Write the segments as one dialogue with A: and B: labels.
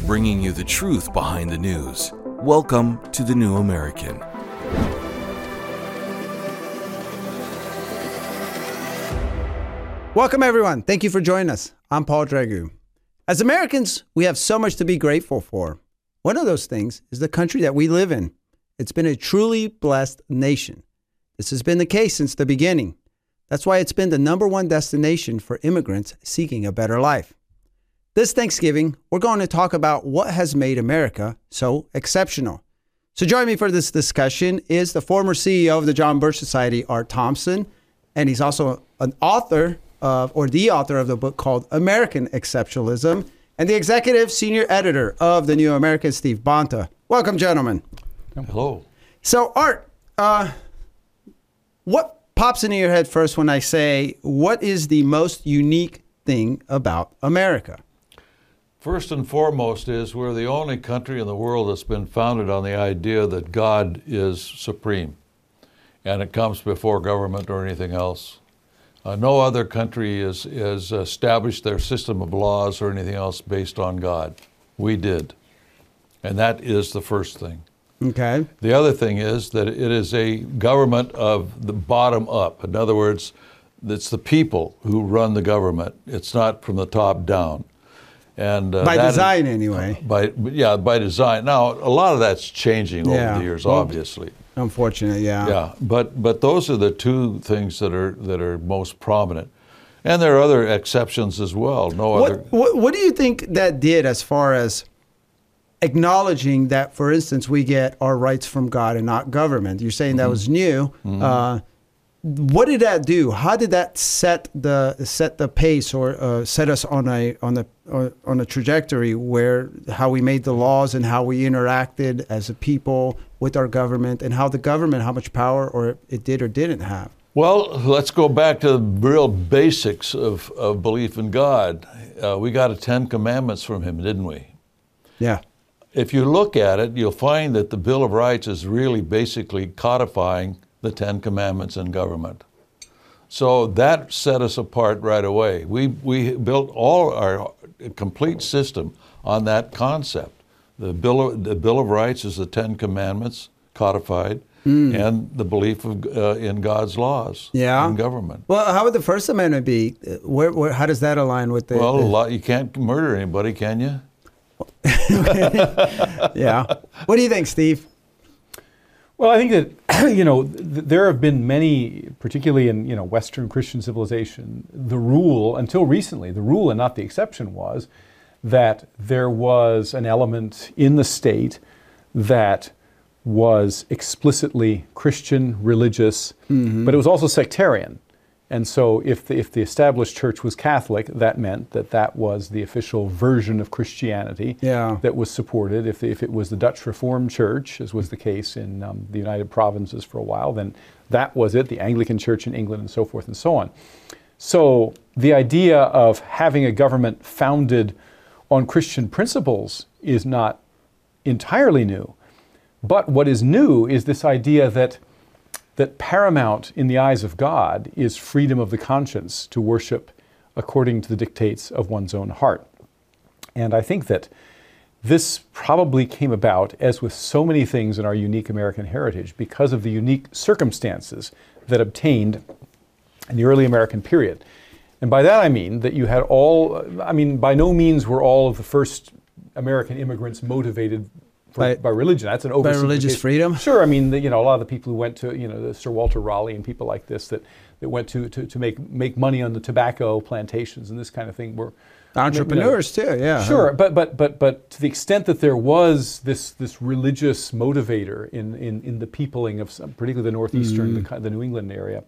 A: bringing you the truth behind the news. Welcome to The New American.
B: Welcome, everyone. Thank you for joining us. I'm Paul Dragu. As Americans, we have so much to be grateful for. One of those things is the country that we live in. It's been a truly blessed nation. This has been the case since the beginning. That's why it's been the number one destination for immigrants seeking a better life. This Thanksgiving, we're going to talk about what has made America so exceptional. So, join me for this discussion is the former CEO of the John Birch Society, Art Thompson, and he's also an author of, or the author of the book called American Exceptionalism, and the executive senior editor of the New American, Steve Bonta. Welcome, gentlemen.
C: Hello.
B: So, Art, uh, what pops into your head first when I say, what is the most unique thing about America?
C: First and foremost is we're the only country in the world that's been founded on the idea that God is supreme and it comes before government or anything else. Uh, no other country has, has established their system of laws or anything else based on God. We did. And that is the first thing.
B: Okay.
C: The other thing is that it is a government of the bottom up. In other words, it's the people who run the government. It's not from the top down.
B: And uh, by design,
C: is,
B: anyway.
C: By yeah, by design. Now a lot of that's changing yeah. over the years, obviously.
B: Unfortunately, yeah.
C: Yeah, but but those are the two things that are that are most prominent, and there are other exceptions as well. No
B: what,
C: other.
B: What, what do you think that did as far as acknowledging that, for instance, we get our rights from God and not government? You're saying that mm-hmm. was new. Mm-hmm. Uh, what did that do? How did that set the set the pace or uh, set us on a on a uh, on a trajectory where how we made the laws and how we interacted as a people with our government and how the government how much power or it did or didn't have?
C: Well, let's go back to the real basics of, of belief in God. Uh, we got a Ten Commandments from Him, didn't we?
B: Yeah.
C: If you look at it, you'll find that the Bill of Rights is really basically codifying the Ten Commandments in government. So that set us apart right away. We, we built all our complete system on that concept. The Bill of, the Bill of Rights is the Ten Commandments codified. Mm. And the belief of, uh, in God's laws
B: yeah.
C: in government.
B: Well, how would the First Amendment be? Where, where, how does that align with the?
C: Well, the... Lot, you can't murder anybody, can you?
B: yeah. What do you think, Steve?
D: Well, I think that you know th- there have been many, particularly in you know Western Christian civilization, the rule until recently, the rule and not the exception was that there was an element in the state that was explicitly Christian, religious, mm-hmm. but it was also sectarian. And so, if the, if the established church was Catholic, that meant that that was the official version of Christianity
B: yeah.
D: that was supported. If, if it was the Dutch Reformed Church, as was the case in um, the United Provinces for a while, then that was it, the Anglican Church in England, and so forth and so on. So, the idea of having a government founded on Christian principles is not entirely new. But what is new is this idea that that paramount in the eyes of God is freedom of the conscience to worship according to the dictates of one's own heart. And I think that this probably came about, as with so many things in our unique American heritage, because of the unique circumstances that obtained in the early American period. And by that I mean that you had all, I mean, by no means were all of the first American immigrants motivated by, by, religion. That's an
B: over by religious freedom.
D: Sure, I mean, the, you know, a lot of the people who went to, you know, Sir Walter Raleigh and people like this that, that went to, to, to make make money on the tobacco plantations and this kind of thing were
B: entrepreneurs you know, too. Yeah,
D: sure, but but but but to the extent that there was this this religious motivator in in, in the peopling of some, particularly the northeastern, mm. the, the New England area,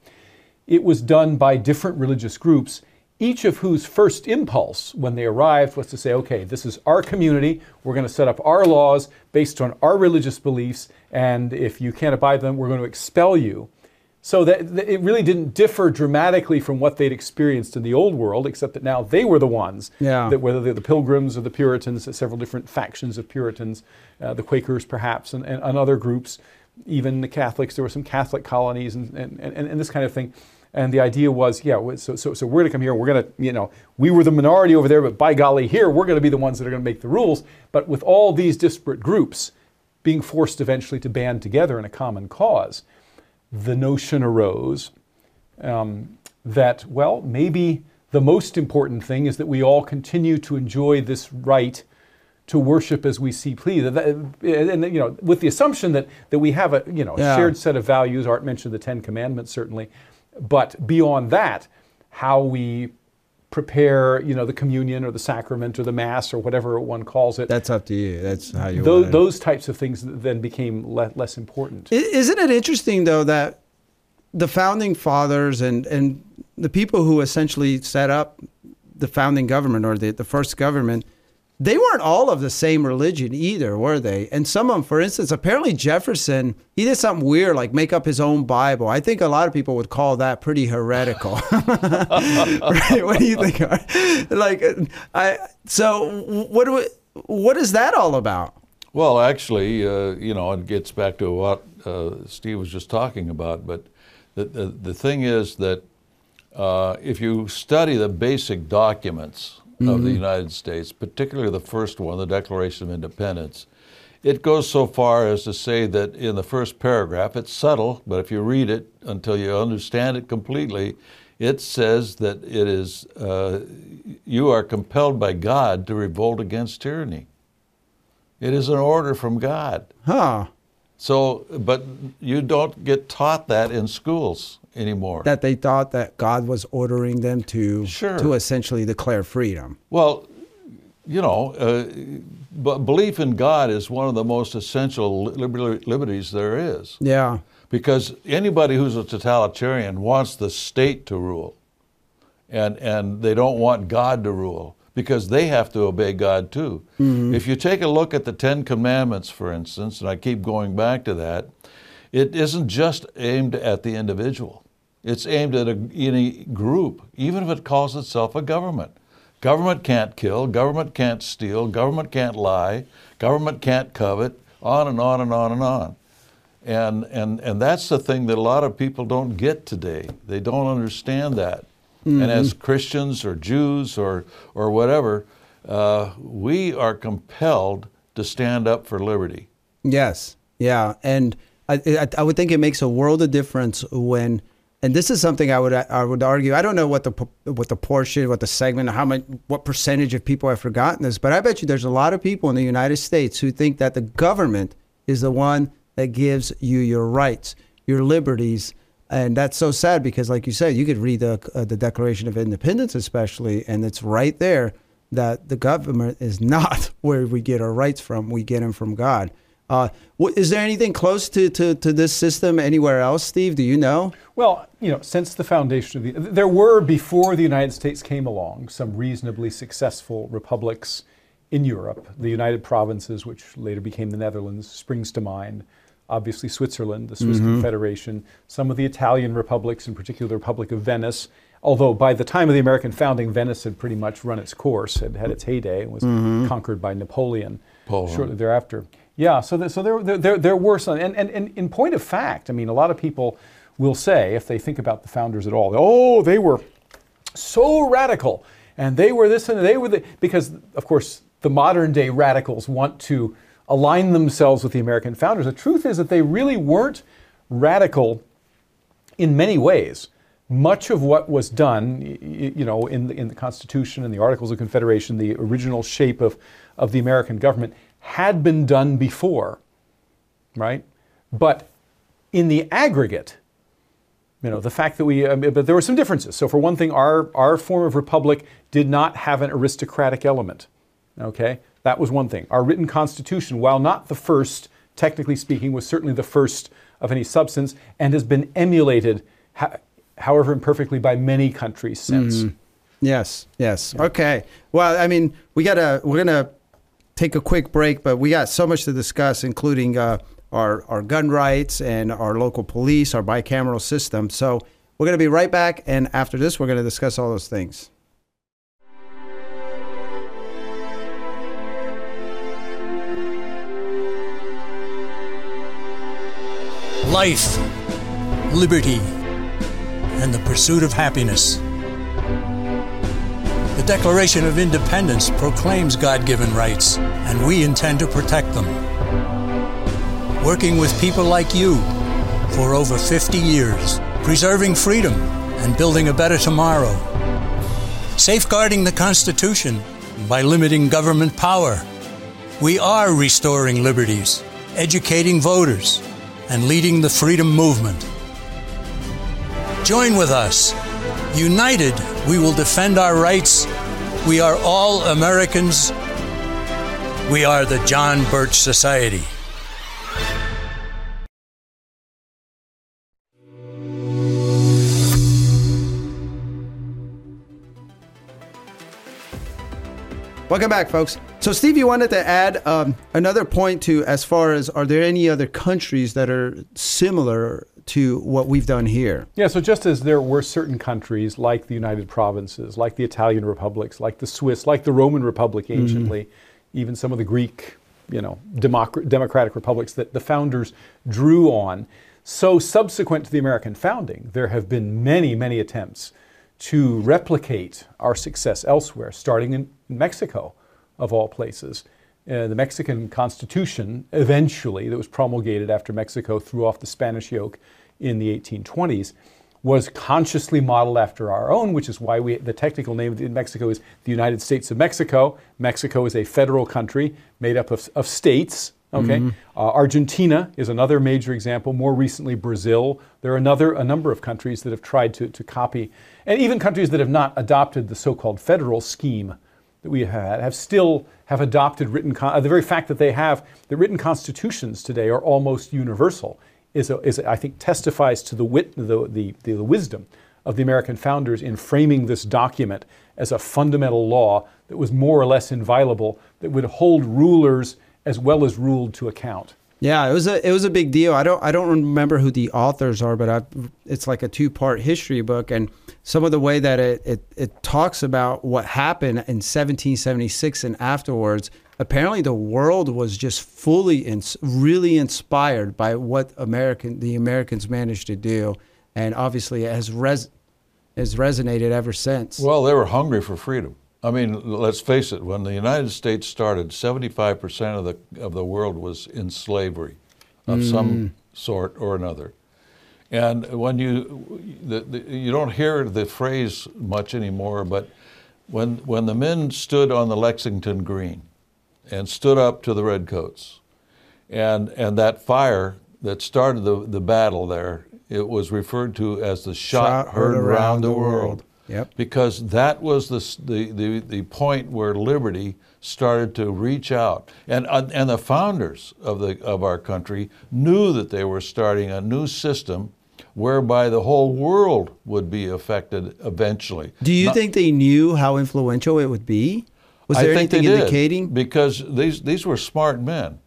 D: it was done by different religious groups each of whose first impulse when they arrived was to say, okay, this is our community, we're going to set up our laws based on our religious beliefs, and if you can't abide them, we're going to expel you. So that, that, it really didn't differ dramatically from what they'd experienced in the old world, except that now they were the ones
B: yeah.
D: that whether they're the Pilgrims or the Puritans, several different factions of Puritans, uh, the Quakers perhaps, and, and, and, other groups, even the Catholics. There were some Catholic colonies and, and, and, and this kind of thing And the idea was, yeah, so, so, so we're going to come here, we're going to, you know, we were the minority over there, but by golly, here, we're going to be the ones that are going to make the rules. But with all these disparate groups being forced eventually to band together in a common cause, the notion arose um, that, well, maybe the most important thing is that we all continue to enjoy this right to worship as we see please. And, you know, with the assumption that, that we have a you know
B: Yeah.
D: shared set of values. Art mentioned the Ten Commandments certainly, but beyond that, how we prepare you know the communion or the sacrament or the mass or whatever one calls it.
B: That's up to you. That's how you.
D: those, those types of things then became le- less important.
B: Isn't it interesting though that the founding fathers and and the people who essentially set up the founding government or the, the first government, they weren't all of the same religion either, were they? And some of them, for instance, apparently Jefferson, he did something weird like make up his own Bible. I think a lot of people would call that pretty heretical. right? What do you think? Like, I so what do we, what is that all about?
C: Well, actually, uh, you know, it gets back to what uh, Steve was just talking about. But the, the, the thing is that uh, if you study the basic documents of the United States, particularly the first one, the Declaration of Independence, it goes so far as to say that in the first paragraph, it's subtle, but if you read it until you understand it completely, it says that it is uh, you are compelled by God to revolt against tyranny. It is an order from God.
B: Huh.
C: So, but you don't get taught that in schools anymore.
B: that they thought that God was ordering them to
C: Sure.
B: to essentially declare freedom.
C: well, you know, uh, but belief in God is one of the most essential liber- liberties there is.
B: Yeah.
C: Because anybody who's a totalitarian wants the state to rule, and and they don't want God to rule because they have to obey God too. Mm-hmm. If you take a look at the Ten Commandments, for instance, and I keep going back to that, it isn't just aimed at the individual. It's aimed at a, any group, even if it calls itself a government. Government can't kill, government can't steal, government can't lie, government can't covet, on and on and on and on. And, and, and that's the thing that a lot of people don't get today. They don't understand that. And as Christians or Jews or, or whatever, uh, we are compelled to stand up for liberty.
B: Yes. Yeah. And I, I, I would think it makes a world of difference when, and this is something I would I would argue. I don't know what the what the portion, what the segment, how much, what percentage of people have forgotten this, but I bet you there's a lot of people in the United States who think that the government is the one that gives you your rights, your liberties, and that's so sad because, like you said, you could read the uh, the Declaration of Independence, especially, and it's right there that the government is not where we get our rights from. We get them from God. Uh, there anything close to, to, to this system anywhere else, Steve? Do you know?
D: Well, you know, since the foundation of the, there were before the United States came along some reasonably successful republics in Europe. The United Provinces, which later became the Netherlands, springs to mind. Obviously, Switzerland, the Swiss mm-hmm. Confederation, some of the Italian republics, in particular the Republic of Venice. Although by the time of the American founding, Venice had pretty much run its course, had had its heyday, and was mm-hmm. conquered by Napoleon
C: Poland.
D: shortly thereafter. Yeah, so, there, so there, there, there, there were some, and, and, and in point of fact, I mean, a lot of people will say, if they think about the founders at all, oh, they were so radical, and they were this and they were the, because, of course, the modern day radicals want to align themselves with the American founders. The truth is that they really weren't radical in many ways. Much of what was done, you know, in the, in the Constitution and the Articles of Confederation, the original shape of, of the American government, had been done before, right? But in the aggregate, you know, the fact that we, mean, but there were some differences. So, for one thing, our, our form of republic did not have an aristocratic element. Okay? That was one thing. Our written constitution, while not the first, technically speaking, was certainly the first of any substance and has been emulated, however imperfectly, by many countries since.
B: Yes, yes. Okay. Well, I mean, we gotta we're gonna take a quick break, but we got so much to discuss, including uh, our our gun rights and our local police, our bicameral system. So we're gonna be right back, and after this, we're gonna discuss all those things.
E: Life, liberty, and the pursuit of happiness. The Declaration of Independence proclaims God given rights, and we intend to protect them. Working with people like you for over 50 years, preserving freedom and building a better tomorrow. Safeguarding the Constitution by limiting government power. We are restoring liberties, educating voters, and leading the freedom movement. Join with us. United, we will defend our rights. We are all Americans. We are the John Birch Society.
B: Welcome back, folks. So, Steve, you wanted to add um, another point to as far as are there any other countries that are similar to what we've done here?
D: Yeah, so just as there were certain countries like the United Provinces, like the Italian republics, like the Swiss, like the Roman Republic anciently, mm-hmm. even some of the Greek, you know, democ- democratic republics that the founders drew on. So, subsequent to the American founding, there have been many, many attempts to replicate our success elsewhere, starting in Mexico, of all places. Uh, the Mexican Constitution, eventually, that was promulgated after Mexico threw off the Spanish yoke in the 1820s, was consciously modeled after our own, which is why we, the technical name in Mexico is the United States of Mexico. Mexico is a federal country made up of, of states. Okay, mm-hmm. uh, Argentina is another major example. More recently, Brazil. There are another a number of countries that have tried to, to copy, and even countries that have not adopted the so-called federal scheme that we have had have still have adopted written. Con- uh, the very fact that they have the written constitutions today are almost universal is, a, is a, I think testifies to the, wit, the, the, the wisdom of the American founders in framing this document as a fundamental law that was more or less inviolable that would hold rulers as well as ruled to account.
B: Yeah, it was a it was a big deal. I don't I don't remember who the authors are, but I, it's like a two part history book, and some of the way that it, it it talks about what happened in 1776 and afterwards. Apparently, the world was just fully in, really inspired by what American the Americans managed to do, and obviously it has res, has resonated ever since.
C: Well, they were hungry for freedom. I mean, let's face it, when the United States started, 75% of the, of the world was in slavery of mm. some sort or another. And when you, the, the, you don't hear the phrase much anymore, but when, when the men stood on the Lexington Green and stood up to the Redcoats, and, and that fire that started the, the battle there, it was referred to as the shot, shot heard, around, the world. world.
B: Yep.
C: Because that was the, the, the, the, point where liberty started to reach out. And, uh, and the founders of, the, of our country knew that they were starting a new system whereby the whole world would be affected eventually.
B: Do you Not, think they knew how influential it would be? Was there
C: I
B: anything indicating?
C: Because these, these were smart men.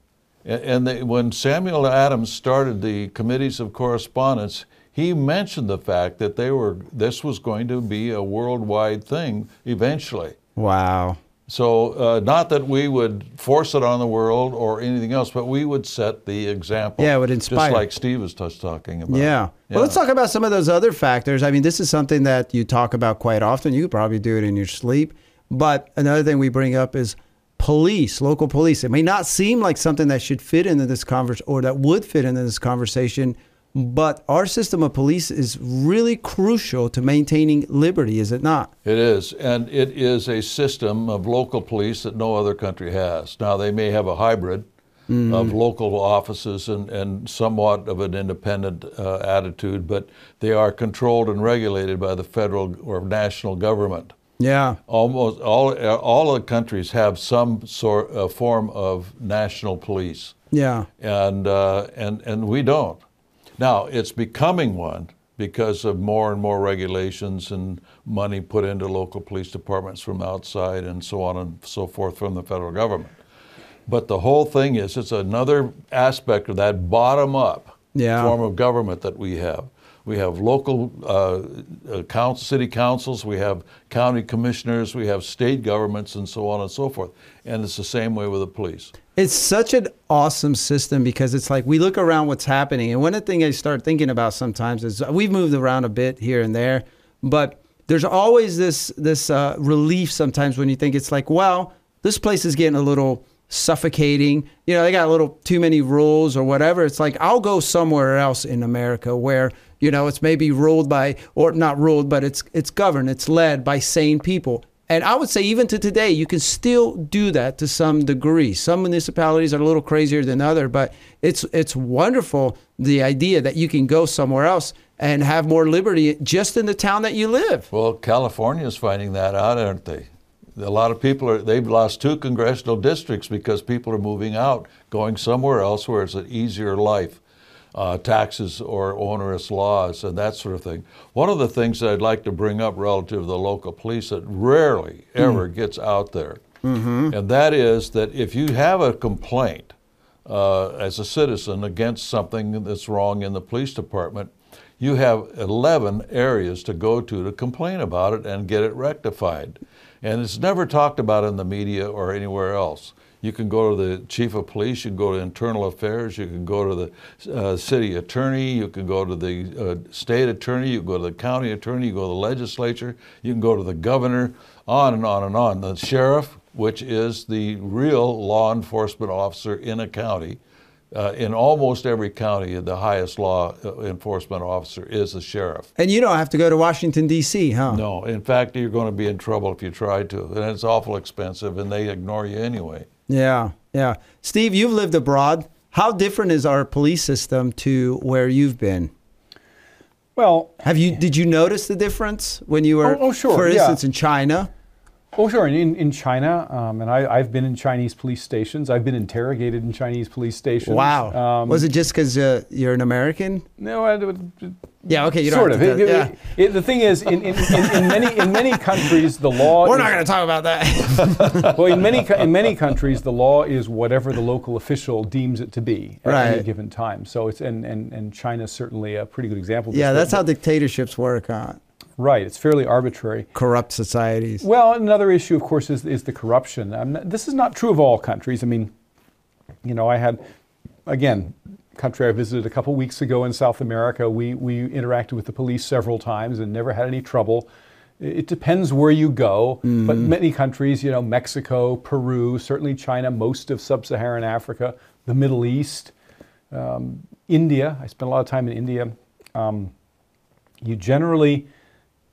C: And they, when Samuel Adams started the committees of correspondence, he mentioned the fact that they were this was going to be a worldwide thing eventually.
B: Wow.
C: So, uh, not that we would force it on the world or anything else, but we would set the example.
B: Yeah, it would inspire.
C: Just like Steve was just talking about.
B: Yeah. yeah. Well, let's talk about some of those other factors. I mean, this is something that you talk about quite often. You could probably do it in your sleep. But another thing we bring up is police, local police. It may not seem like something that should fit into this conversation or that would fit into this conversation but our system of police is really crucial to maintaining liberty, is it not?
C: It is. And it is a system of local police that no other country has. Now, they may have a hybrid mm. of local offices and, and somewhat of an independent uh, attitude, but they are controlled and regulated by the federal or national government.
B: Yeah.
C: Almost all, all the countries have some sort of form of national police.
B: Yeah.
C: And, uh, and, and we don't. Now, it's becoming one because of more and more regulations and money put into local police departments from outside and so on and so forth from the federal government. But the whole thing is it's another aspect of that bottom up
B: yeah.
C: form of government that we have. We have local uh, uh, council, city councils, we have county commissioners, we have state governments, and so on and so forth. And it's the same way with the police.
B: It's such an awesome system because it's like we look around what's happening. And one of the things I start thinking about sometimes is we've moved around a bit here and there, but there's always this this uh, relief sometimes when you think it's like, well, this place is getting a little suffocating. You know, they got a little too many rules or whatever. It's like I'll go somewhere else in America where you know it's maybe ruled by or not ruled, but it's it's governed, it's led by sane people. And I would say even to today, you can still do that to some degree. Some municipalities are a little crazier than other, but it's it's wonderful the idea that you can go somewhere else and have more liberty just in the town that you live.
C: Well, California is finding that out, aren't they? A lot of people are, they've lost two congressional districts because people are moving out, going somewhere else where it's an easier life, uh, taxes or onerous laws and that sort of thing. One of the things that I'd like to bring up relative to the local police that rarely ever gets out there, and that is that if you have a complaint uh, as a citizen against something that's wrong in the police department, you have 11 areas to go to to complain about it and get it rectified. And it's never talked about in the media or anywhere else. You can go to the chief of police, you can go to internal affairs, you can go to the uh, city attorney, you can go to the uh, state attorney, you can go to the county attorney, you go to the legislature, you can go to the governor, on and on and on. The sheriff, which is the real law enforcement officer in a county, uh, in almost every county, the highest law uh, enforcement officer is the sheriff.
B: And you don't have to go to Washington D.C., huh?
C: No, in fact, you're going to be in trouble if you try to, and it's awful expensive, and they ignore you anyway.
B: Yeah, yeah. Steve, you've lived abroad. How different is our police system to where you've been?
D: Well,
B: Have you did you notice the difference when you were,
D: Oh, oh, sure,
B: for
D: yeah.
B: instance, in China?
D: Oh, sure. In, in China, um, and I, I've been in Chinese police stations. I've been interrogated in Chinese police stations.
B: Wow.
D: Um,
B: was it just because uh, you're an American?
D: No, I,
B: Yeah. Okay. You don't
D: sort
B: have
D: of.
B: to
D: It- it-
B: yeah.
D: it- the thing is, in, in, in, in many in many countries, the law.
B: We're
D: is,
B: not going to talk about that.
D: well, in many in many countries, the law is whatever the local official deems it to be at any given time. So it's and and and China's certainly a pretty good example.
B: yeah, that's how dictatorships work. Huh?
D: Right. It's fairly arbitrary.
B: Corrupt societies.
D: Well, another issue, of course, is, is the corruption. Um, this is not true of all countries. I mean, you know, I had, again, country I visited a couple weeks ago in South America. We, we interacted with the police several times and never had any trouble. It it depends where you go, but many countries, you know, Mexico, Peru, certainly China, most of sub Saharan Africa, the Middle East, um, India. I spent a lot of time in India. Um, you generally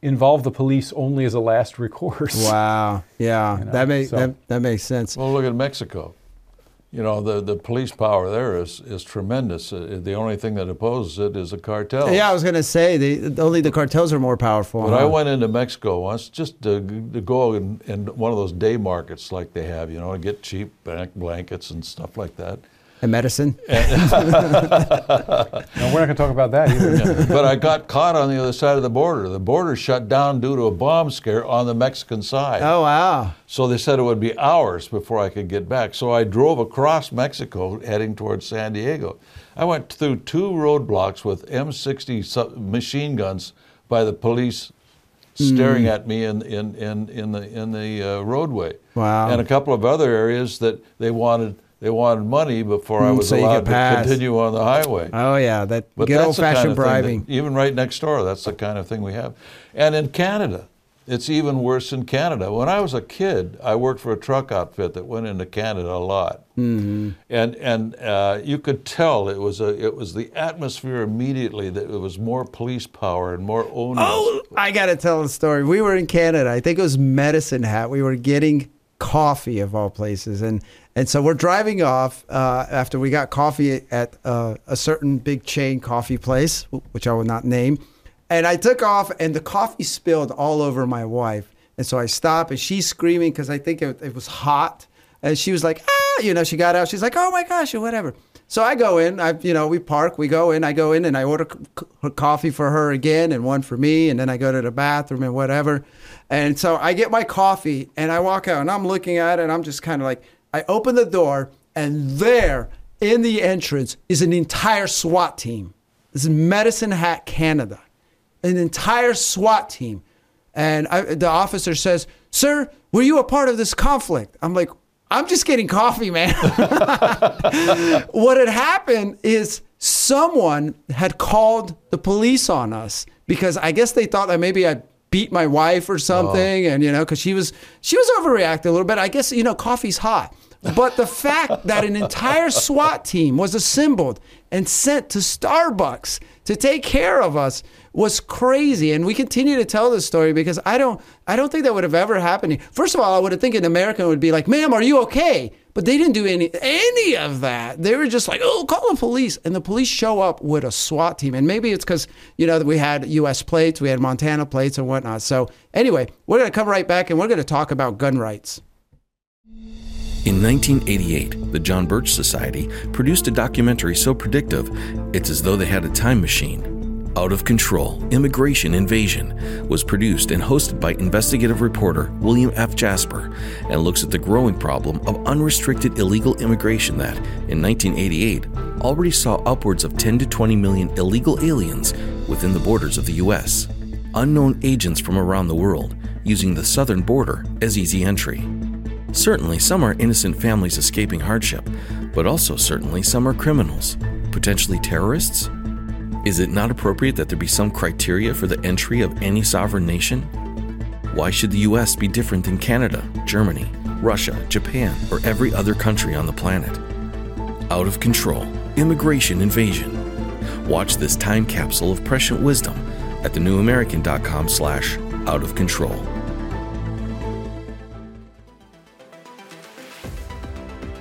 D: involve the police only as a last recourse.
B: Wow. Yeah.
D: You know,
B: that makes
D: so-
B: that, that makes sense.
C: Well, look at Mexico. You know, the, the police power there is, is tremendous. Uh, The only thing that opposes it is the cartels.
B: Yeah, I was going to say the, only the cartels are more powerful.
C: But
B: huh?
C: I went into Mexico once just to, to go in, in one of those day markets like they have, you know, to get cheap blank- blankets and stuff like that.
B: And medicine.
D: No, we're not going to talk about that either.
C: but I got caught on the other side of the border. The border shut down due to a bomb scare on the Mexican side.
B: Oh wow.
C: So they said it would be hours before I could get back. So I drove across Mexico heading towards San Diego. I went through two roadblocks with M60 machine guns by the police staring at me in, in, in, in the, in the uh, roadway.
B: Wow.
C: And a couple of other areas that they wanted, they wanted money before I
B: Mm,
C: was
B: so
C: allowed to continue on the highway.
B: Oh yeah, that
C: But
B: good
C: that's
B: old
C: the kind
B: fashioned
C: of thing that-
B: bribing.
C: even right next door, that's the kind of thing we have. And in Canada, it's even worse in Canada. When I was a kid, I worked for a truck outfit that went into Canada a lot, mm-hmm. and and uh, you could tell it was a it was the atmosphere immediately that it was more police power and more onerous.
B: Oh, I got to tell a story. We were in Canada. I think it was Medicine Hat. We were getting coffee of all places, and and so we're driving off uh, after we got coffee at uh, a certain big chain coffee place, which I will not name. And I took off, and the coffee spilled all over my wife. And so I stop, and she's screaming because I think it, it was hot. And she was like, ah, you know, she got out. She's like, oh my gosh, or whatever. So I go in, I, you know, we park, we go in, I go in and I order c- coffee for her again and one for me. And then I go to the bathroom and whatever. And so I get my coffee and I walk out and I'm looking at it and I'm just kind of like, I open the door and there in the entrance is an entire SWAT team. This is Medicine Hat, Canada. an entire SWAT team. And I, the officer says, Sir, were you a part of this conflict? I'm like, I'm just getting coffee, man. what had happened is someone had called the police on us because I guess they thought that maybe I beat my wife or something, oh. and you know, because she was she was overreacting a little bit. I guess you know, coffee's hot. But the fact that an entire SWAT team was assembled and sent to Starbucks to take care of us was crazy. And we continue to tell this story because I don't I don't think that would have ever happened. First of all, I would have think an American would be like, ma'am, are you okay? But they didn't do any any of that. They were just like, oh, call the police. And the police show up with a SWAT team. And maybe it's because, you know, we had US plates, we had Montana plates and whatnot. So anyway, we're gonna come right back and we're gonna talk about gun rights.
A: In 1988, the John Birch Society produced a documentary so predictive, it's as though they had a time machine. Out of Control Immigration Invasion was produced and hosted by investigative reporter William F. Jasper and looks at the growing problem of unrestricted illegal immigration that, in 1988, already saw upwards of 10 to 20 million illegal aliens within the borders of the U.S. Unknown agents from around the world using the southern border as easy entry. Certainly, some are innocent families escaping hardship, but also certainly some are criminals, potentially terrorists. Is it not appropriate that there be some criteria for the entry of any sovereign nation? Why should the US be different than Canada, Germany, Russia, Japan, or every other country on the planet? Out of control, immigration invasion. Watch this time capsule of prescient wisdom at thenewamerican.com slash out of control.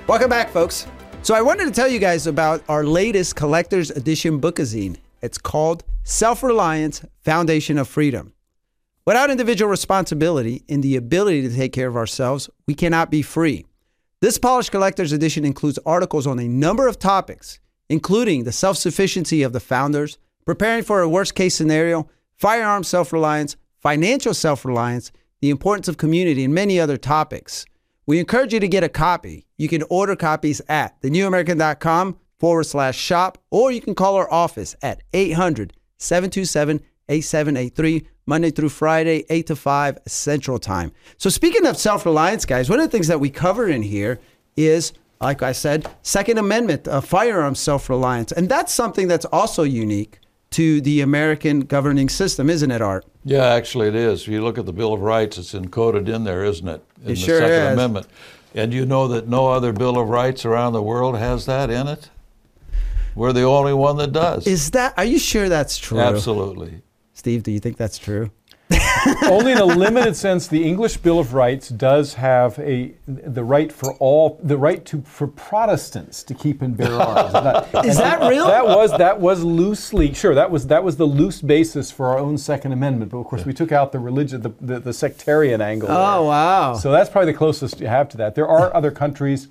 B: Welcome back, folks. So I wanted to tell you guys about our latest collector's edition bookazine. It's called Self-Reliance Foundation of Freedom. Without individual responsibility and the ability to take care of ourselves, we cannot be free. This polished collector's edition includes articles on a number of topics, including the self-sufficiency of the founders, preparing for a worst-case scenario, firearm self-reliance, financial self-reliance, the importance of community, and many other topics. We encourage you to get a copy. You can order copies at thenewamerican.com forward slash shop, or you can call our office at 800 727 8783, Monday through Friday, 8 to 5 Central Time. So, speaking of self reliance, guys, one of the things that we cover in here is, like I said, Second Amendment, uh, firearm self reliance. And that's something that's also unique to the American governing system, isn't it, Art?
C: Yeah, actually, it is. If you look at the Bill of Rights, it's encoded in there, isn't it? In
B: It
C: the
B: sure
C: Second
B: is.
C: Amendment. And you know that no other Bill of Rights around the world has that in it? We're the only one that does.
B: Is that, are you sure that's true?
C: Absolutely.
B: Steve, do you think that's true?
D: Only in a limited sense, the English Bill of Rights does have a the right for all the right to for Protestants to keep and bear arms. And that-
B: Is that real?
D: That was that was loosely sure. That was that was the loose basis for our own Second Amendment. But of course, we took out the religion, the, the, the sectarian angle.
B: Oh,
D: there.
B: wow.
D: So that's probably the closest you have to that. There are other countries.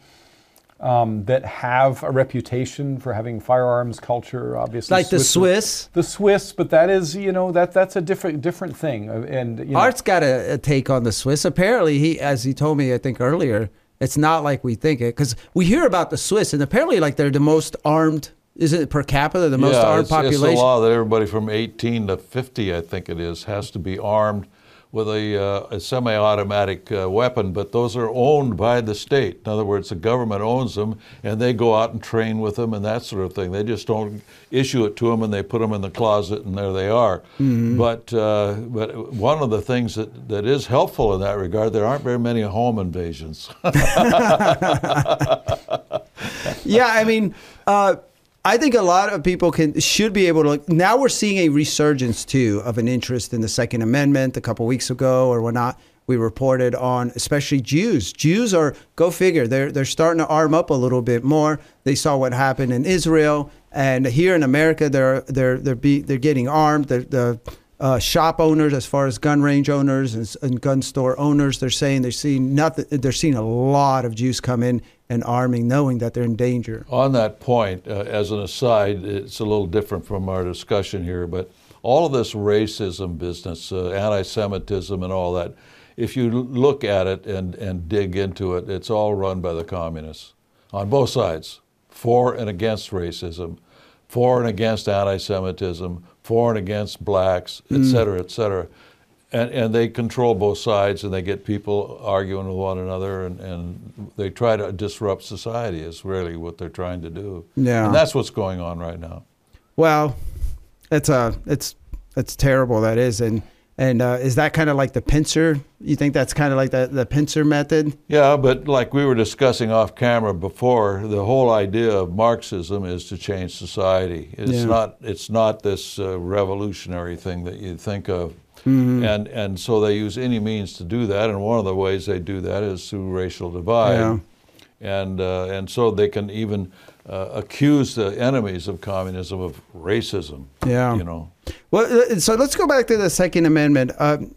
D: Um, that have a reputation for having firearms culture, obviously,
B: Like the Swiss?
D: the Swiss, but that is, you know, that that's a different different thing. Uh, And you know,
B: Art's got a, a take on the Swiss. Apparently, he, as he told me, I think earlier, it's not like we think it because we hear about the Swiss, and apparently, like they're the most armed. Is it per capita the most
C: yeah,
B: armed
C: it's,
B: population?
C: It's the law that everybody from 18 to 50, I think it is, has to be armed with a, uh, a semi-automatic uh, weapon, but those are owned by the state. In other words, the government owns them, and they go out and train with them and that sort of thing. They just don't issue it to them, and they put them in the closet, and there they are. But uh, but one of the things that, that is helpful in that regard, there aren't very many home invasions.
B: yeah, I mean, uh, I think a lot of people can should be able to. Now we're seeing a resurgence too of an interest in the Second Amendment. A couple weeks ago or whatnot, we reported on especially Jews. Jews are go figure. They're they're starting to arm up a little bit more. They saw what happened in Israel, and here in America, they're they're they're be, they're getting armed. The uh, shop owners, as far as gun range owners and, and gun store owners, they're saying they're seeing nothing. They're seeing a lot of Jews come in and arming, knowing that they're in danger.
C: On that point, uh, as an aside, it's a little different from our discussion here, but all of this racism business, uh, anti Semitism, and all that, if you look at it and, and dig into it, it's all run by the communists on both sides, for and against racism. for and against anti-Semitism, for and against blacks, et cetera, et cetera. And, and they control both sides and they get people arguing with one another and, and they try to disrupt society is really what they're trying to do.
B: Yeah.
C: And that's what's going on right now.
B: Well, it's uh, it's it's terrible. That is, and and uh, is that kind of like the pincer? You think that's kind of like the the pincer method?
C: Yeah, but like we were discussing off camera before, the whole idea of Marxism is to change society. It's
B: Yeah.
C: not it's not this uh, revolutionary thing that you think of.
B: Mm-hmm.
C: And and so they use any means to do that, and one of the ways they do that is through racial divide.
B: Yeah.
C: And uh, and so they can even uh, accuse the enemies of communism of racism.
B: Yeah.
C: You know.
B: Well, uh, so let's go back to the Second Amendment. Um,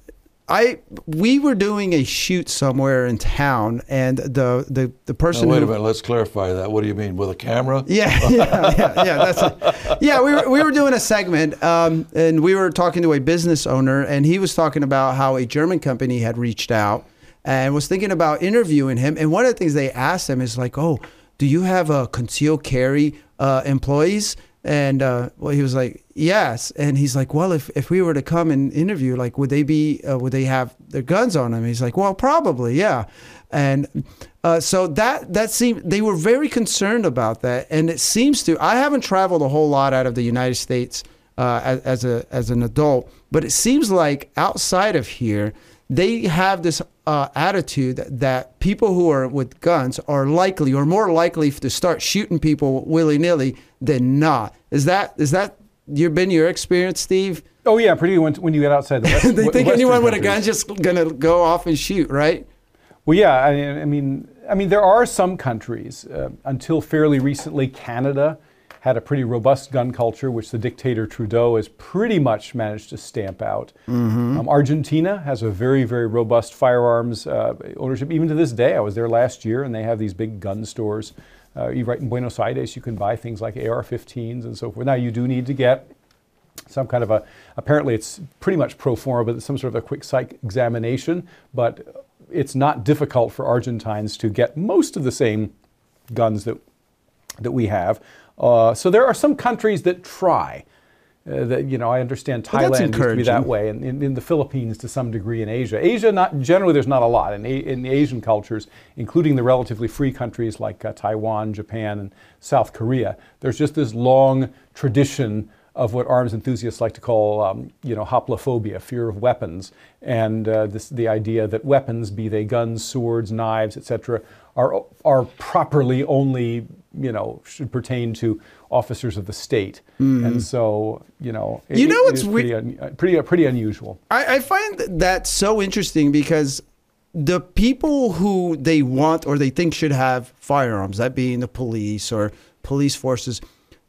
B: I we were doing a shoot somewhere in town, and the the the
C: Now,
B: person
C: wait
B: who
C: a minute. Let's clarify that. What do you mean with a camera?
B: Yeah, yeah, yeah, yeah. That's it. yeah. We were we were doing a segment, um, and we were talking to a business owner, and he was talking about how a German company had reached out and was thinking about interviewing him. And one of the things they asked him is like, "Oh, do you have a concealed carry uh, employees?" And uh, well, he was like, "Yes." And he's like, "Well, if, if we were to come and interview, like, would they be uh, would they have their guns on them?" He's like, "Well, probably, yeah." And uh, so that that seemed they were very concerned about that, and it seems to. I haven't traveled a whole lot out of the United States uh, as, as a as an adult, but it seems like outside of here, they have this uh, attitude that, that people who are with guns are likely or more likely to start shooting people willy nilly than not. Is that is that your been your experience, Steve?
D: Oh yeah, pretty when, when you get outside the West,
B: they think
D: Western
B: anyone with a gun's just gonna go off and shoot, right?
D: Well, yeah, I, I mean, I mean, there are some countries. Uh, until fairly recently, Canada had a pretty robust gun culture, which the dictator Trudeau has pretty much managed to stamp out. Um, Argentina has a very, very robust firearms uh, ownership. Even to this day, I was there last year, and they have these big gun stores. Uh, you right in Buenos Aires, you can buy things like AR-15s and so forth. Now, you do need to get some kind of a apparently it's pretty much pro forma but some sort of a quick psych examination but it's not difficult for argentines to get most of the same guns that that we have uh, so there are some countries that try uh, that you know I understand
B: Well,
D: Thailand used to be that way and in, in the Philippines to some degree in Asia. Asia not generally there's not a lot in, A- in the Asian cultures including the relatively free countries like uh, Taiwan Japan and South Korea. There's just this long tradition of what arms enthusiasts like to call, um, you know, hoplophobia, fear of weapons, and uh, this, the idea that weapons, be they guns, swords, knives, etc., are are properly only, you know, should pertain to officers of the state, and so, you know, it-.
B: You know
D: it
B: what's
D: is
B: we-
D: pretty, un- uh, pretty, uh, pretty unusual.
B: I, I find that so interesting because the people who they want or they think should have firearms, that being the police or police forces,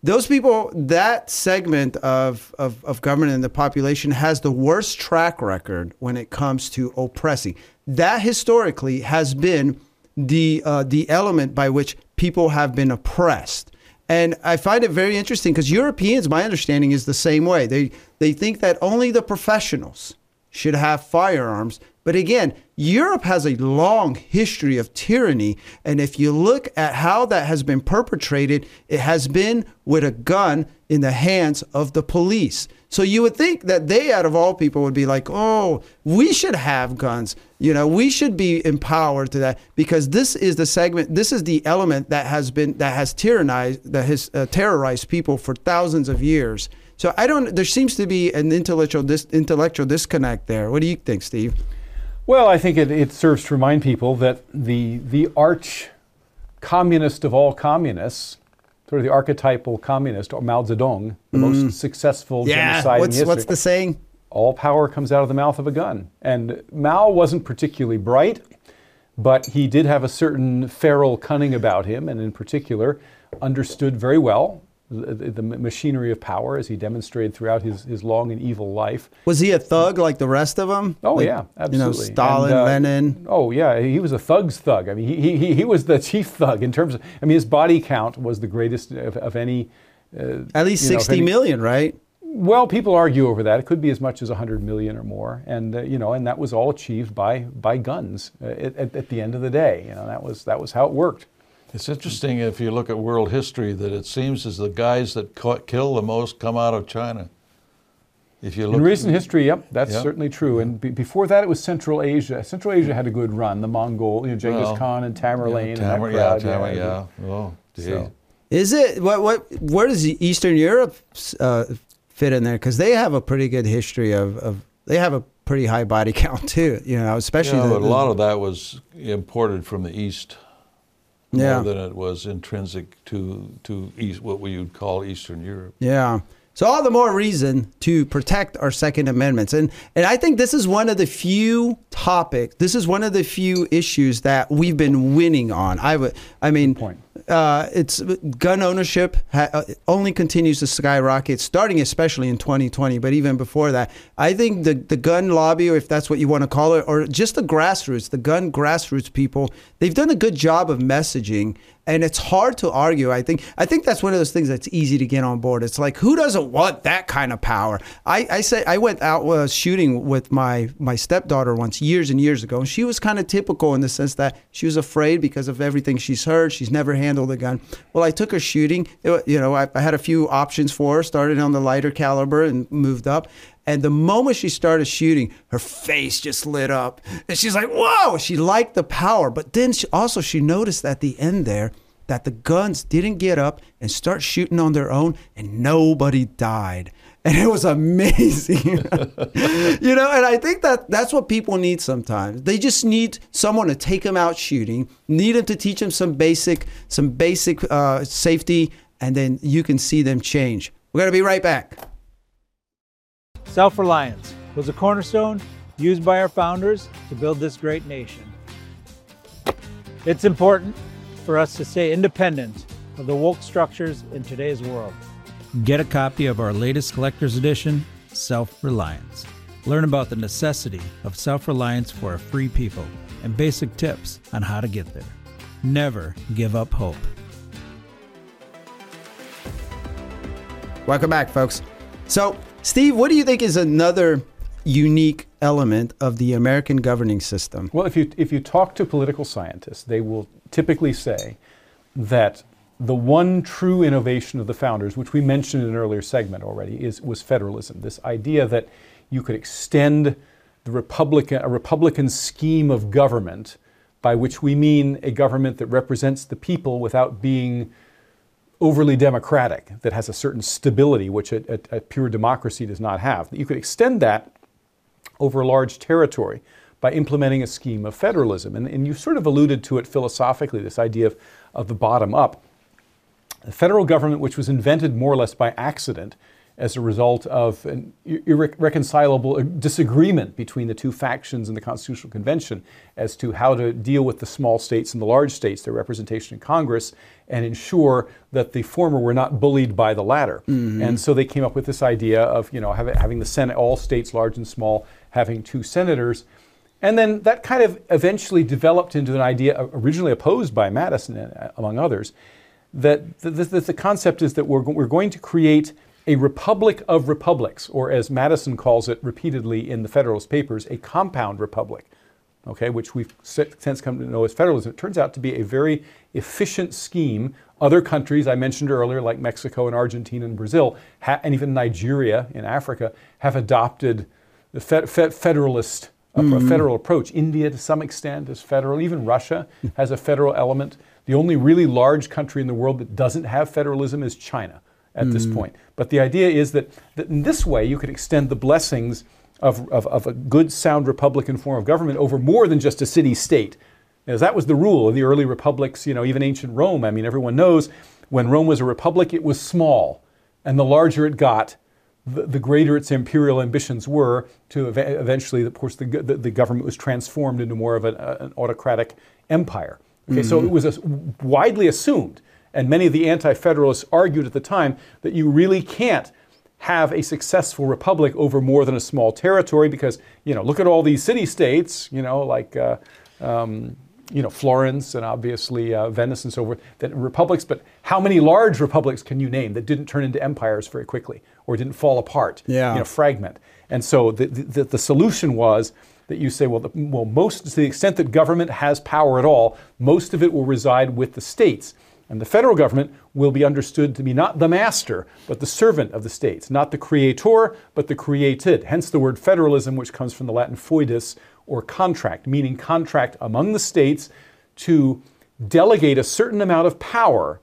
B: those people, that segment of, of, of government and the population has the worst track record when it comes to oppressing. That historically has been the uh, the element by which people have been oppressed. And I find it very interesting because Europeans, my understanding is the same way. They they think that only the professionals should have firearms. But again, Europe has a long history of tyranny. And if you look at how that has been perpetrated, it has been with a gun in the hands of the police. So you would think that they, out of all people, would be like, oh, we should have guns. You know, we should be empowered to that because this is the segment, this is the element that has been, that has tyrannized, that has uh, terrorized people for thousands of years. So I don't, there seems to be an intellectual, dis, intellectual disconnect there. What do you think, Steve?
D: Well, I think it, it serves to remind people that the the arch communist of all communists, sort of the archetypal communist, or Mao Zedong, the most successful genocide
B: Mm. What's,
D: in history.
B: what's the saying?
D: all power comes out of the mouth of a gun. And Mao wasn't particularly bright, but he did have a certain feral cunning about him, and in particular, understood very well the, machinery of power as he demonstrated throughout his, his long and evil life.
B: Was he a thug like the rest of them?
D: Oh
B: Like,
D: yeah, absolutely.
B: You know, Stalin,
D: And, uh,
B: Lenin.
D: Oh yeah, he was a thug's thug. I mean, he, he, he was the chief thug in terms of. I mean, his body count was the greatest of, of any. Uh,
B: At least
D: you know, any-
B: million, right?
D: well, people argue over that. It could be as much as 100 million or more, and uh, you know, and that was all achieved by by guns. Uh, at, at, at the end of the day, you know, that was that was how it worked.
C: It's interesting if you look at world history that it seems as the guys that ca- kill the most come out of China. If you look
D: In recent history, yep, that's
C: Yep.
D: certainly true. And be, before that, it was Central Asia. Central Asia had a good run. The Mongol, you know, Genghis
C: Well,
D: Khan and Tamerlane. and that
C: Tamer, yeah,
D: crowd,
C: Tamer, yeah. Oh, gee.
D: So-
B: Is it what what where does Eastern Europe uh, fit in there? Because they have a pretty good history of, of they have a pretty high body count too. You know, especially
C: yeah,
B: the,
C: but a lot of that was imported from the east
B: Yeah.
C: more than it was intrinsic to to east, what we would call Eastern Europe.
B: Yeah. So all the more reason to protect our Second Amendments, and and I think this is one of the few topics. This is one of the few issues that we've been winning on. I would. I mean,
D: point.
B: Uh, it's gun ownership ha, uh, only continues to skyrocket, starting especially in 2020, but even before that. I think the the gun lobby, or if that's what you want to call it, or just the grassroots, the gun grassroots people, they've done a good job of messaging and it's hard to argue. I think I think that's one of those things that's easy to get on board. It's like who doesn't want that kind of power? I, I say I went out uh, shooting with my my stepdaughter once years and years ago, and she was kind of typical in the sense that she was afraid because of everything she's heard. She's never handled a gun. Well, I took her shooting. It, you know, I, I had a few options for her. Started on the lighter caliber and moved up. And the moment she started shooting, her face just lit up. And she's like, whoa, she liked the power. But then she, also she noticed at the end there that the guns didn't get up and start shooting on their own and nobody died. And it was amazing. you know, and I think that that's what people need sometimes. They just need someone to take them out shooting, need them to teach them some basic, some basic uh, safety, and then you can see them change. We're going to be right back.
F: Self reliance was a cornerstone used by our founders to build this great nation. It's important for us to stay independent of the woke structures in today's world. Get a copy of our latest collector's edition, Self Reliance. Learn about the necessity of self reliance for a free people and basic tips on how to get there. Never give up hope.
B: Welcome back, folks. So, Steve, what do you think is another unique element of the American governing system?
D: Well, if you if you talk to political scientists, they will typically say that the one true innovation of the founders, which we mentioned in an earlier segment already, is was federalism. This idea that you could extend the republican a republican scheme of government, by which we mean a government that represents the people without being overly democratic, that has a certain stability which a, a, a pure democracy does not have. You could extend that over a large territory by implementing a scheme of federalism. And, and you sort of alluded to it philosophically, this idea of, of the bottom up. The federal government, which was invented more or less by accident as a result of an irreconcilable uh, disagreement between the two factions in the Constitutional Convention as to how to deal with the small states and the large states, their representation in Congress, and ensure that the former were not bullied by the latter. Mm-hmm. And so they came up with this idea of you know having, having the Senate, all states, large and small, having two senators. And then that kind of eventually developed into an idea uh, originally opposed by Madison, uh, among others, that the, the, the concept is that we're, we're going to create a republic of republics, or as Madison calls it repeatedly in the Federalist Papers, a compound republic, okay, which we've since come to know as federalism. It turns out to be a very efficient scheme. Other countries I mentioned earlier, like Mexico and Argentina and Brazil, ha- and even Nigeria in Africa, have adopted the fe- fe- federalist a mm-hmm. federal approach. India, to some extent, is federal. Even Russia has a federal element. The only really large country in the world that doesn't have federalism is China at this point. But the idea is that, that in this way you could extend the blessings of, of, of a good, sound Republican form of government over more than just a city state. As that was the rule of the early republics, you know, even ancient Rome. I mean, everyone knows when Rome was a republic, it was small. And the larger it got, the, the greater its imperial ambitions were to ev- eventually, of course, the, the, the government was transformed into more of an, uh, an autocratic empire. Okay, so it was as- widely assumed, and many of the anti federalists argued at the time that you really can't have a successful republic over more than a small territory because, you know, look at all these city states, you know, like. Uh, um, you know, Florence and obviously uh, Venice and so forth, that republics, but how many large republics can you name that didn't turn into empires very quickly or didn't fall apart,
B: Yeah.
D: you know, fragment? And so the, the, the solution was that you say, well, the, well, most to the extent that government has power at all, most of it will reside with the states. And the federal government will be understood to be not the master, but the servant of the states, not the creator, but the created. Hence the word federalism, which comes from the Latin foedus, or contract, meaning contract among the states to delegate a certain amount of power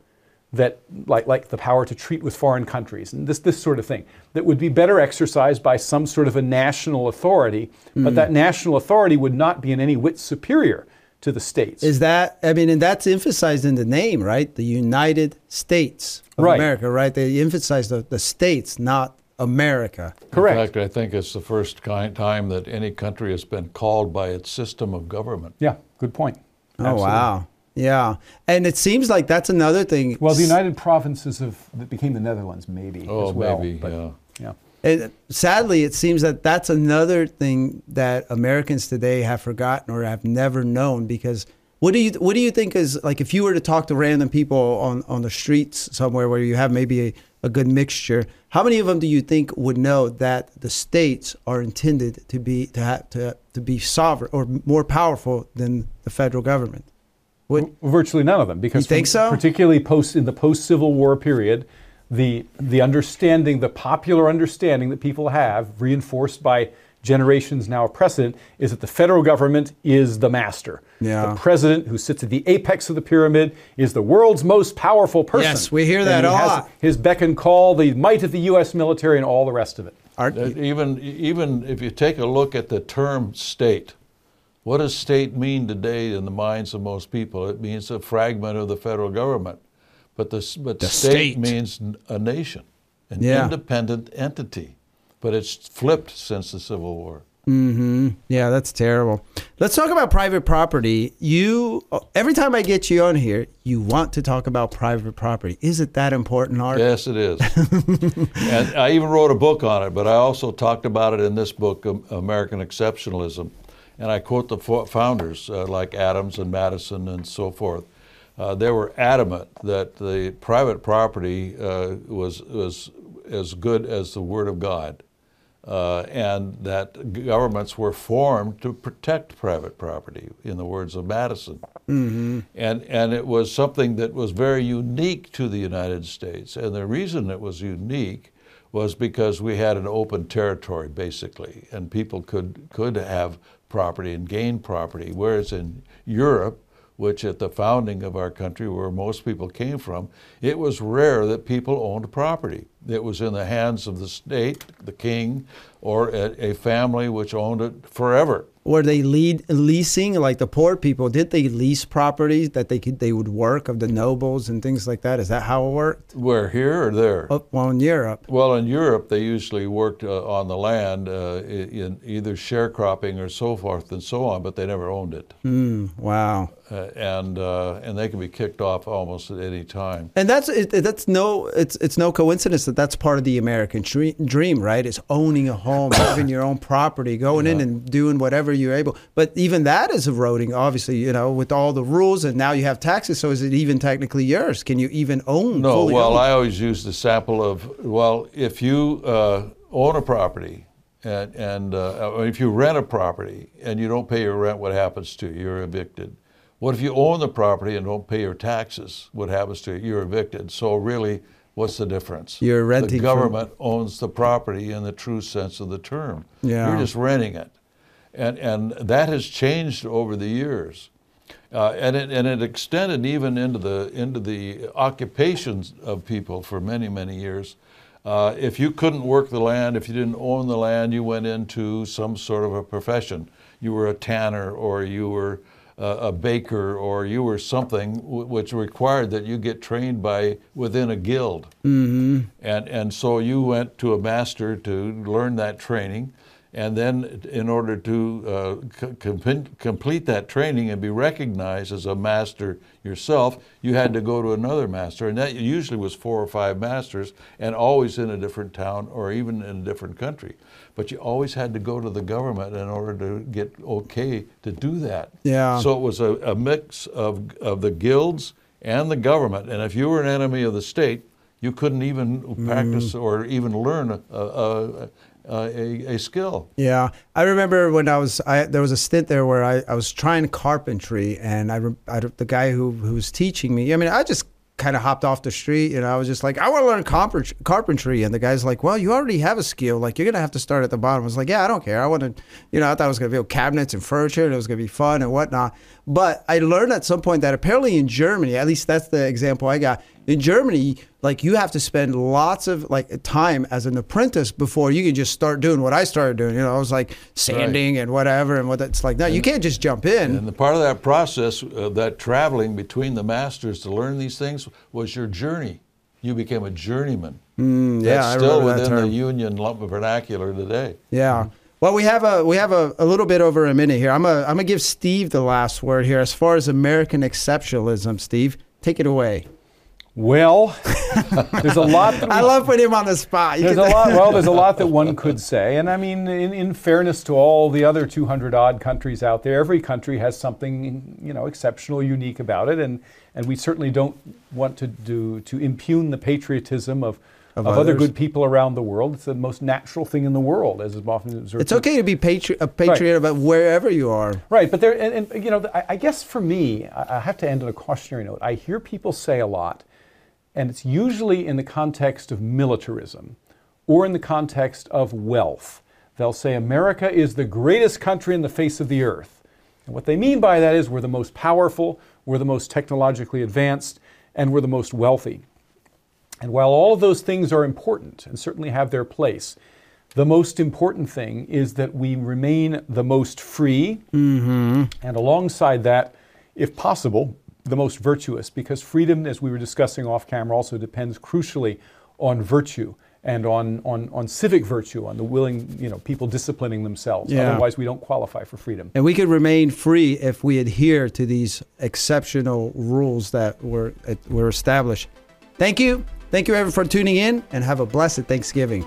D: that like, like the power to treat with foreign countries and this, this sort of thing that would be better exercised by some sort of a national authority mm. but that national authority would not be in any whit superior to the states
B: is that i mean and that's emphasized in the name right the united states of right. america right they emphasize the, the states not america
D: correct
C: in fact i think it's the first time that any country has been called by its system of government
D: yeah good point
B: oh Absolutely. wow yeah, and it seems like that's another thing.
D: Well, the United Provinces of that became the Netherlands, maybe.
C: Oh,
D: as well,
C: maybe. But, yeah.
D: Yeah.
B: And sadly, it seems that that's another thing that Americans today have forgotten or have never known. Because what do you what do you think is like if you were to talk to random people on on the streets somewhere where you have maybe a, a good mixture, how many of them do you think would know that the states are intended to be to have to to be sovereign or more powerful than the federal government?
D: What? Virtually none of them, because
B: you think so?
D: particularly post in the post Civil War period, the the understanding, the popular understanding that people have, reinforced by generations now of precedent, is that the federal government is the master.
B: Yeah.
D: The president, who sits at the apex of the pyramid, is the world's most powerful person.
B: Yes, we hear that a lot.
D: His beck and call, the might of the U.S. military, and all the rest of it.
C: even even if you take a look at the term state what does state mean today in the minds of most people? It means a fragment of the federal government. But the, but
B: the
C: state,
B: state,
C: means a nation, an
B: yeah.
C: independent entity. But it's flipped since the Civil War.
B: Mm-hmm. Yeah, that's terrible. Let's talk about private property. You every time I get you on here, you want to talk about private property. Is it that important, Art?
C: Yes, it is. and I even wrote a book on it, but I also talked about it in this book, American Exceptionalism. And I quote the founders uh, like Adams and Madison and so forth. Uh, they were adamant that the private property uh, was, was as good as the Word of God, uh, and that governments were formed to protect private property, in the words of Madison.
B: Mm-hmm.
C: And, and it was something that was very unique to the United States. And the reason it was unique was because we had an open territory, basically, and people could, could have property and gain property. Whereas in Europe, which at the founding of our country, where most people came from, it was rare that people owned property. It was in the hands of the state, the king, or a, a family which owned it forever.
B: Were they lead leasing like the poor people did they lease properties that they could they would work of the nobles and things like that? Is that how it worked?
C: Where here or there?
B: Oh, well in europe.
C: Well in europe they usually worked uh, on the land uh, in either sharecropping or so forth and so on but they never owned it.
B: Mm, wow
C: uh, and uh, and they can be kicked off almost at any time
B: and that's it, that's no it's it's no coincidence that that's part of the american dream right It's owning a home having your own property going yeah. in and doing whatever you're able. But even that is eroding, obviously, you know, with all the rules and now you have taxes. So is it even technically yours? Can you even own?
C: No, well,
B: own?
C: I always use the sample of, well, if you uh, own a property, and, and uh, if you rent a property and you don't pay your rent, what happens to you? You're evicted. What if you own the property and don't pay your taxes? What happens to you? You're evicted. So really, what's the difference?
B: You're renting.
C: The government from... owns the property in the true sense of the term.
B: Yeah.
C: You're just renting it. And, and that has changed over the years. Uh, and, it, and it extended even into the, into the occupations of people for many, many years. Uh, if you couldn't work the land, if you didn't own the land, you went into some sort of a profession. You were a tanner or you were a baker or you were something w- which required that you get trained by within a guild.
B: Mm-hmm.
C: And, and so you went to a master to learn that training. And then, in order to uh, com- complete that training and be recognized as a master yourself, you had to go to another master. And that usually was four or five masters, and always in a different town or even in a different country. But you always had to go to the government in order to get okay to do that.
B: Yeah.
C: So it was a, a mix of, of the guilds and the government. And if you were an enemy of the state, you couldn't even practice mm. or even learn a, a, uh, a, a skill.
B: Yeah, I remember when I was I, there was a stint there where I, I was trying carpentry, and I, I the guy who who was teaching me. I mean, I just kind of hopped off the street and I was just like, I want to learn carpentry. And the guy's like, Well, you already have a skill. Like, you're going to have to start at the bottom. I was like, Yeah, I don't care. I want to, you know, I thought I was going to build oh, cabinets and furniture and it was going to be fun and whatnot. But I learned at some point that apparently in Germany, at least that's the example I got, in Germany, like you have to spend lots of like time as an apprentice before you can just start doing what I started doing. You know, I was like sanding right. and whatever and what it's like. No, you can't just jump in.
C: And the part of that process, uh, that traveling between the masters to learn these things, was your journey. You became a journeyman.
B: Mm, yeah,
C: That's still within the union vernacular today.
B: Yeah. Well, we have a we have a, a little bit over a minute here. I'm a, I'm gonna give Steve the last word here as far as American exceptionalism. Steve, take it away.
D: Well, there's a lot.
B: I love putting him on the spot.
D: You there's a lot. Well, there's a lot that one could say, and I mean, in, in fairness to all the other 200 odd countries out there, every country has something you know exceptional, unique about it, and and we certainly don't want to do to impugn the patriotism of. Of, of other good people around the world, it's the most natural thing in the world, as is often observed.
B: It's okay to be patri- a patriot right. about wherever you are.
D: Right, but there, and, and you know, I, I, guess for me, I, I have to end on a cautionary note. I hear people say a lot, and it's usually in the context of militarism or in the context of wealth. They'll say America is the greatest country in the face of the earth. And what they mean by that is we're the most powerful, we're the most technologically advanced, and we're the most wealthy. And while all of those things are important and certainly have their place, the most important thing is that we remain the most free,
B: mm-hmm.
D: and alongside that, if possible, the most virtuous because freedom, as we were discussing off camera, also depends crucially on virtue and on, on, on civic virtue, on the willing, you know, people disciplining themselves. Yeah. Otherwise, we don't qualify for freedom.
B: And we could remain free if we adhere to these exceptional rules that were, were established. Thank you. Thank you, everyone, for tuning in, and have a blessed Thanksgiving.